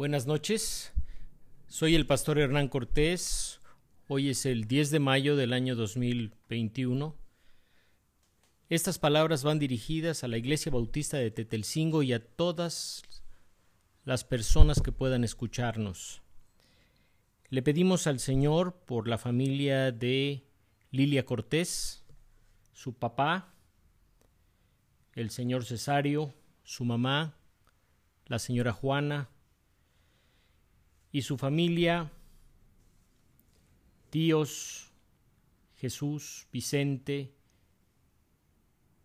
Buenas noches, soy el pastor Hernán Cortés. Hoy es el 10 de mayo del año 2021. Estas palabras van dirigidas a la Iglesia Bautista de Tetelcingo y a todas las personas que puedan escucharnos. Le pedimos al Señor por la familia de Lilia Cortés, su papá, el señor Cesario, su mamá, la señora Juana, y su familia, tíos, Jesús, Vicente,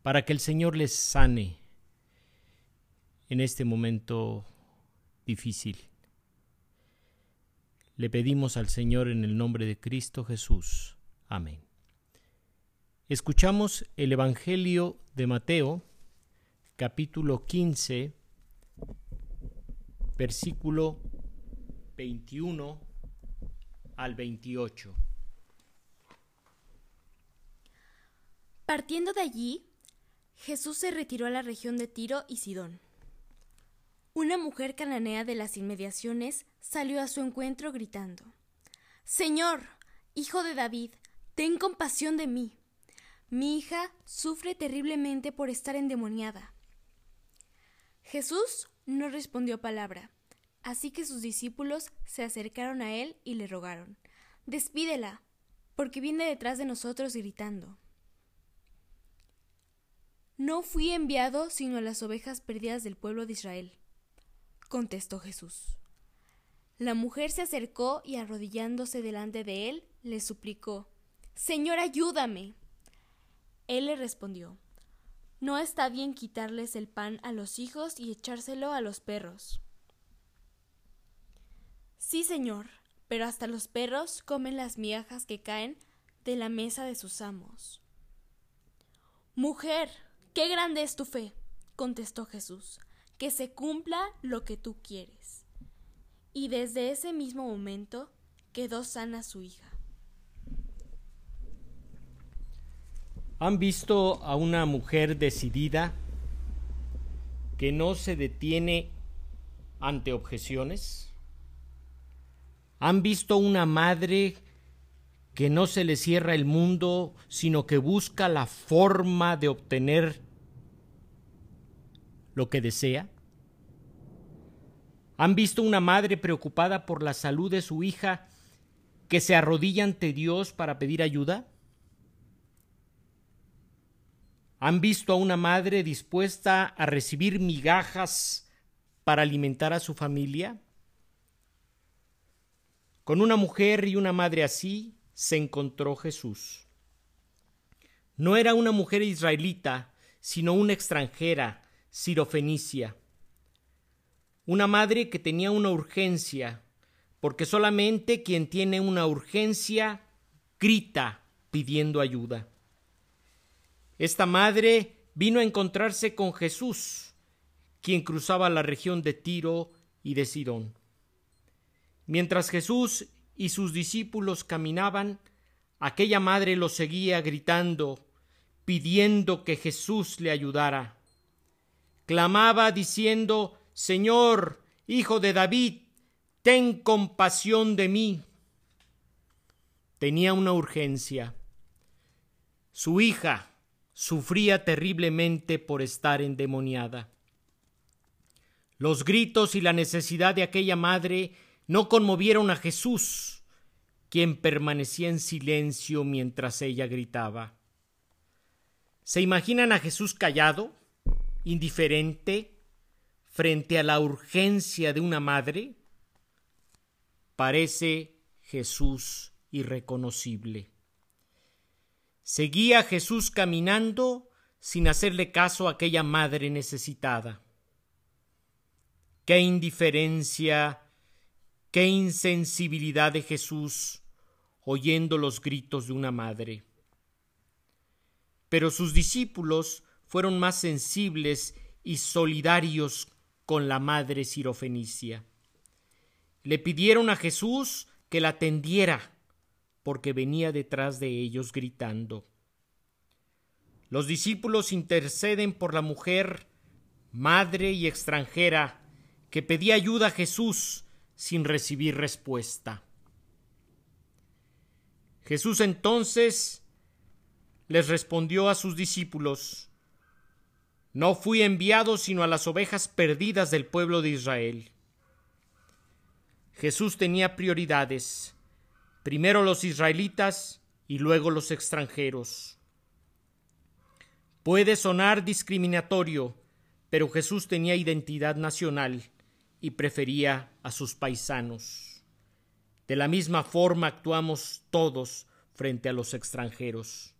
para que el Señor les sane en este momento difícil. Le pedimos al Señor en el nombre de Cristo Jesús. Amén. Escuchamos el Evangelio de Mateo, capítulo 15, versículo 21 al 28. Partiendo de allí, Jesús se retiró a la región de Tiro y Sidón. Una mujer cananea de las inmediaciones salió a su encuentro gritando Señor, hijo de David, ten compasión de mí. Mi hija sufre terriblemente por estar endemoniada. Jesús no respondió palabra. Así que sus discípulos se acercaron a él y le rogaron, Despídela, porque viene detrás de nosotros gritando. No fui enviado sino a las ovejas perdidas del pueblo de Israel, contestó Jesús. La mujer se acercó y arrodillándose delante de él, le suplicó, Señor, ayúdame. Él le respondió, No está bien quitarles el pan a los hijos y echárselo a los perros. Sí, señor, pero hasta los perros comen las migajas que caen de la mesa de sus amos. Mujer, qué grande es tu fe, contestó Jesús, que se cumpla lo que tú quieres. Y desde ese mismo momento quedó sana su hija. ¿Han visto a una mujer decidida que no se detiene ante objeciones? ¿Han visto una madre que no se le cierra el mundo, sino que busca la forma de obtener lo que desea? ¿Han visto una madre preocupada por la salud de su hija que se arrodilla ante Dios para pedir ayuda? ¿Han visto a una madre dispuesta a recibir migajas para alimentar a su familia? Con una mujer y una madre así se encontró Jesús. No era una mujer israelita, sino una extranjera, sirofenicia. Una madre que tenía una urgencia, porque solamente quien tiene una urgencia grita pidiendo ayuda. Esta madre vino a encontrarse con Jesús, quien cruzaba la región de Tiro y de Sidón. Mientras Jesús y sus discípulos caminaban, aquella madre los seguía gritando, pidiendo que Jesús le ayudara. Clamaba diciendo, Señor, Hijo de David, ten compasión de mí. Tenía una urgencia. Su hija sufría terriblemente por estar endemoniada. Los gritos y la necesidad de aquella madre no conmovieron a Jesús, quien permanecía en silencio mientras ella gritaba. ¿Se imaginan a Jesús callado, indiferente, frente a la urgencia de una madre? Parece Jesús irreconocible. Seguía Jesús caminando sin hacerle caso a aquella madre necesitada. Qué indiferencia Qué insensibilidad de Jesús oyendo los gritos de una madre. Pero sus discípulos fueron más sensibles y solidarios con la madre sirofenicia. Le pidieron a Jesús que la atendiera, porque venía detrás de ellos gritando. Los discípulos interceden por la mujer, madre y extranjera, que pedía ayuda a Jesús sin recibir respuesta. Jesús entonces les respondió a sus discípulos, No fui enviado sino a las ovejas perdidas del pueblo de Israel. Jesús tenía prioridades, primero los israelitas y luego los extranjeros. Puede sonar discriminatorio, pero Jesús tenía identidad nacional y prefería a sus paisanos. De la misma forma actuamos todos frente a los extranjeros.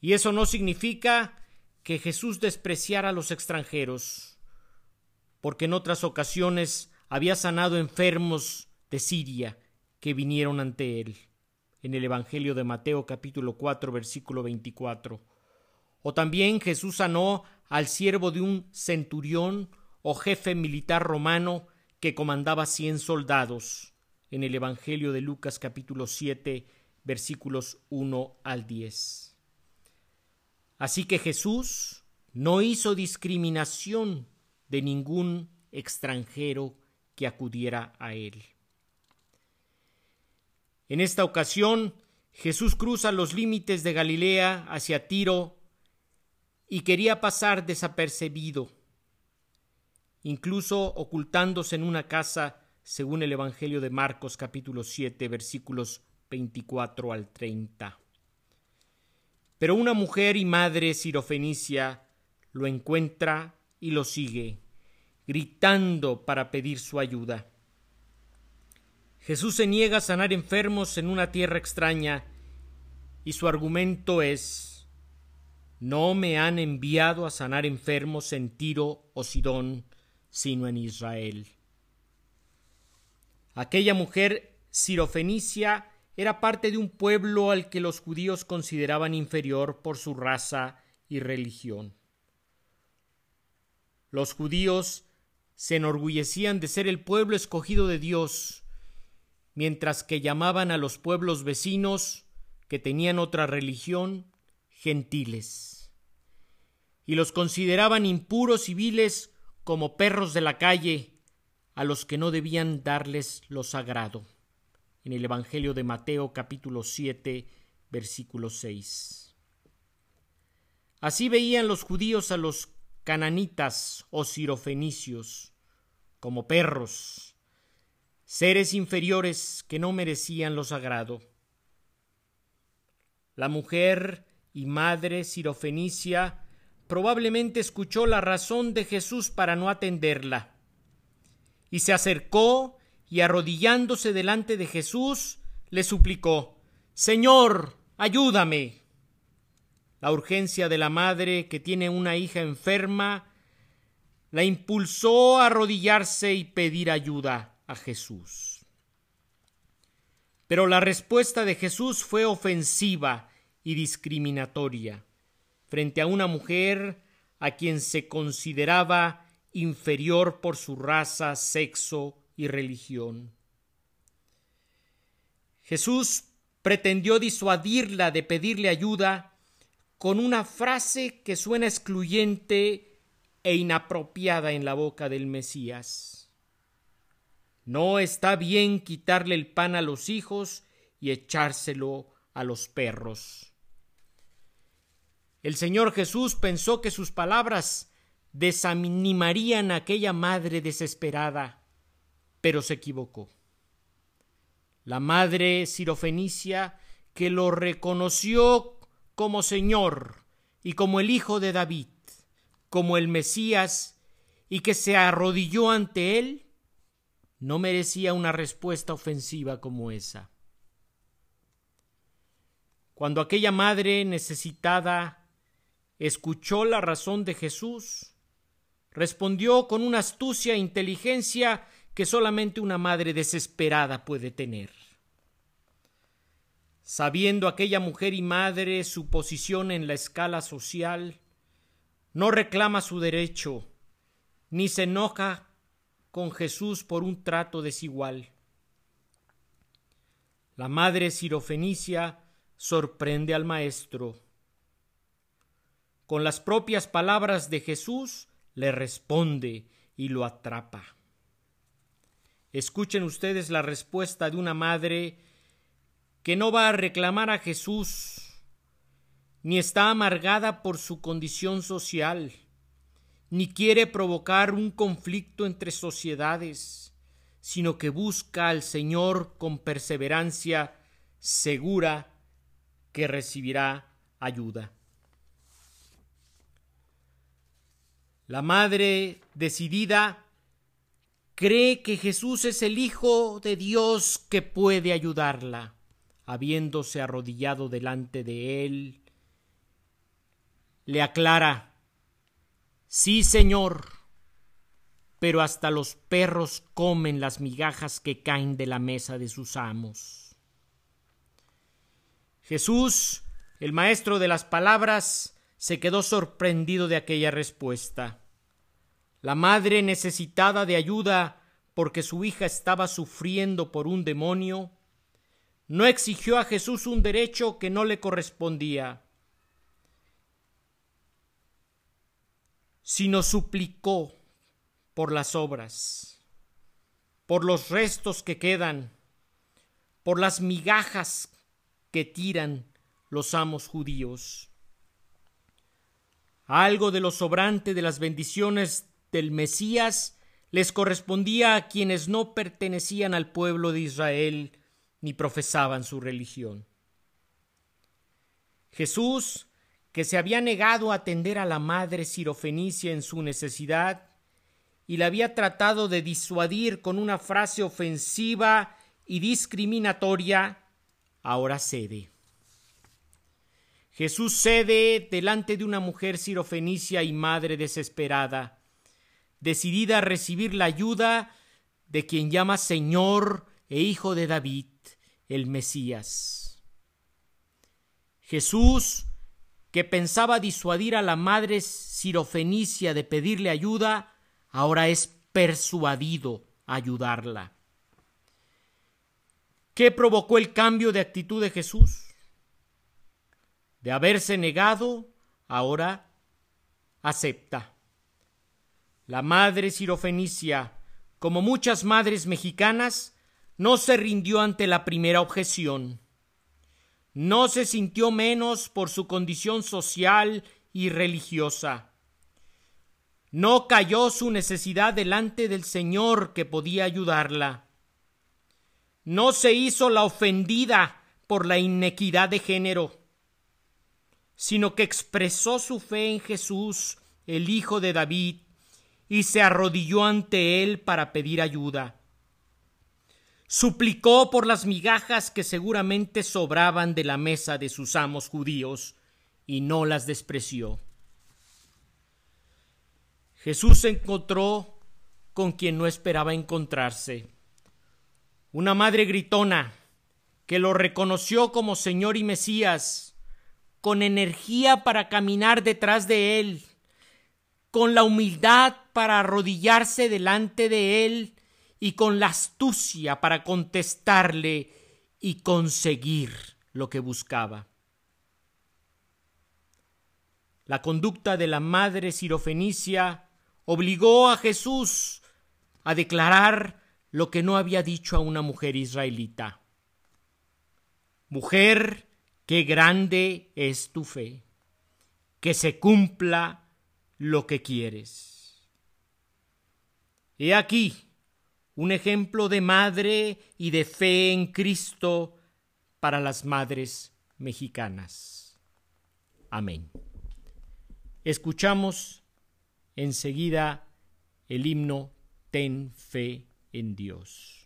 Y eso no significa que Jesús despreciara a los extranjeros, porque en otras ocasiones había sanado enfermos de Siria que vinieron ante él, en el Evangelio de Mateo capítulo 4 versículo 24. O también Jesús sanó al siervo de un centurión o jefe militar romano que comandaba cien soldados, en el Evangelio de Lucas capítulo 7 versículos 1 al 10. Así que Jesús no hizo discriminación de ningún extranjero que acudiera a él. En esta ocasión, Jesús cruza los límites de Galilea hacia Tiro y quería pasar desapercibido incluso ocultándose en una casa, según el Evangelio de Marcos capítulo 7 versículos 24 al 30. Pero una mujer y madre sirofenicia lo encuentra y lo sigue, gritando para pedir su ayuda. Jesús se niega a sanar enfermos en una tierra extraña y su argumento es No me han enviado a sanar enfermos en Tiro o Sidón, sino en Israel. Aquella mujer sirofenicia era parte de un pueblo al que los judíos consideraban inferior por su raza y religión. Los judíos se enorgullecían de ser el pueblo escogido de Dios, mientras que llamaban a los pueblos vecinos que tenían otra religión gentiles, y los consideraban impuros y viles como perros de la calle a los que no debían darles lo sagrado. En el Evangelio de Mateo capítulo 7 versículo 6. Así veían los judíos a los cananitas o sirofenicios como perros, seres inferiores que no merecían lo sagrado. La mujer y madre sirofenicia probablemente escuchó la razón de Jesús para no atenderla. Y se acercó y arrodillándose delante de Jesús, le suplicó Señor, ayúdame. La urgencia de la madre que tiene una hija enferma la impulsó a arrodillarse y pedir ayuda a Jesús. Pero la respuesta de Jesús fue ofensiva y discriminatoria frente a una mujer a quien se consideraba inferior por su raza, sexo y religión. Jesús pretendió disuadirla de pedirle ayuda con una frase que suena excluyente e inapropiada en la boca del Mesías. No está bien quitarle el pan a los hijos y echárselo a los perros. El Señor Jesús pensó que sus palabras desanimarían a aquella madre desesperada, pero se equivocó. La madre sirofenicia, que lo reconoció como Señor y como el Hijo de David, como el Mesías, y que se arrodilló ante él, no merecía una respuesta ofensiva como esa. Cuando aquella madre necesitada escuchó la razón de Jesús, respondió con una astucia e inteligencia que solamente una madre desesperada puede tener. Sabiendo aquella mujer y madre su posición en la escala social, no reclama su derecho, ni se enoja con Jesús por un trato desigual. La madre sirofenicia sorprende al maestro con las propias palabras de Jesús, le responde y lo atrapa. Escuchen ustedes la respuesta de una madre que no va a reclamar a Jesús, ni está amargada por su condición social, ni quiere provocar un conflicto entre sociedades, sino que busca al Señor con perseverancia segura que recibirá ayuda. La madre decidida cree que Jesús es el Hijo de Dios que puede ayudarla, habiéndose arrodillado delante de él. Le aclara, sí Señor, pero hasta los perros comen las migajas que caen de la mesa de sus amos. Jesús, el maestro de las palabras, se quedó sorprendido de aquella respuesta. La madre necesitada de ayuda porque su hija estaba sufriendo por un demonio, no exigió a Jesús un derecho que no le correspondía, sino suplicó por las obras, por los restos que quedan, por las migajas que tiran los amos judíos. Algo de lo sobrante de las bendiciones del Mesías les correspondía a quienes no pertenecían al pueblo de Israel ni profesaban su religión. Jesús, que se había negado a atender a la madre sirofenicia en su necesidad, y la había tratado de disuadir con una frase ofensiva y discriminatoria, ahora cede. Jesús cede delante de una mujer sirofenicia y madre desesperada, decidida a recibir la ayuda de quien llama Señor e Hijo de David, el Mesías. Jesús, que pensaba disuadir a la madre sirofenicia de pedirle ayuda, ahora es persuadido a ayudarla. ¿Qué provocó el cambio de actitud de Jesús? De haberse negado, ahora acepta. La madre sirofenicia, como muchas madres mexicanas, no se rindió ante la primera objeción. No se sintió menos por su condición social y religiosa. No cayó su necesidad delante del Señor que podía ayudarla. No se hizo la ofendida por la inequidad de género sino que expresó su fe en Jesús, el Hijo de David, y se arrodilló ante él para pedir ayuda. Suplicó por las migajas que seguramente sobraban de la mesa de sus amos judíos, y no las despreció. Jesús se encontró con quien no esperaba encontrarse. Una madre gritona que lo reconoció como Señor y Mesías, con energía para caminar detrás de Él, con la humildad para arrodillarse delante de Él y con la astucia para contestarle y conseguir lo que buscaba. La conducta de la madre sirofenicia obligó a Jesús a declarar lo que no había dicho a una mujer israelita. Mujer, Qué grande es tu fe, que se cumpla lo que quieres. He aquí un ejemplo de madre y de fe en Cristo para las madres mexicanas. Amén. Escuchamos enseguida el himno Ten fe en Dios.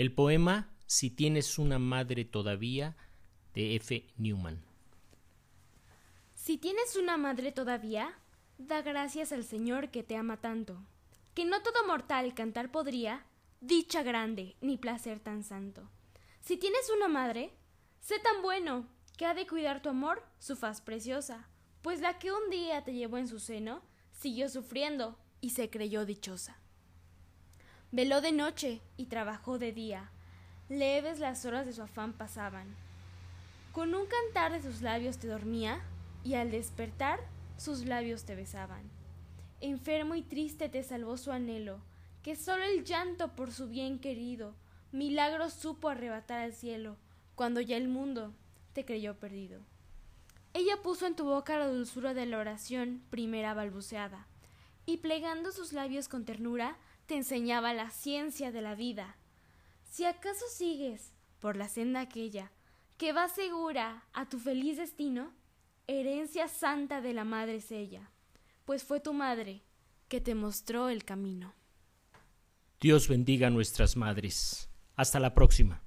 El poema Si tienes una madre todavía de F. Newman. Si tienes una madre todavía, da gracias al Señor que te ama tanto, que no todo mortal cantar podría dicha grande ni placer tan santo. Si tienes una madre, sé tan bueno que ha de cuidar tu amor su faz preciosa, pues la que un día te llevó en su seno siguió sufriendo y se creyó dichosa. Veló de noche y trabajó de día, leves las horas de su afán pasaban. Con un cantar de sus labios te dormía, y al despertar sus labios te besaban. Enfermo y triste te salvó su anhelo, que solo el llanto por su bien querido milagro supo arrebatar al cielo, cuando ya el mundo te creyó perdido. Ella puso en tu boca la dulzura de la oración primera balbuceada, y plegando sus labios con ternura, te enseñaba la ciencia de la vida. Si acaso sigues por la senda aquella, que va segura a tu feliz destino, herencia santa de la madre es ella, pues fue tu madre que te mostró el camino. Dios bendiga a nuestras madres. Hasta la próxima.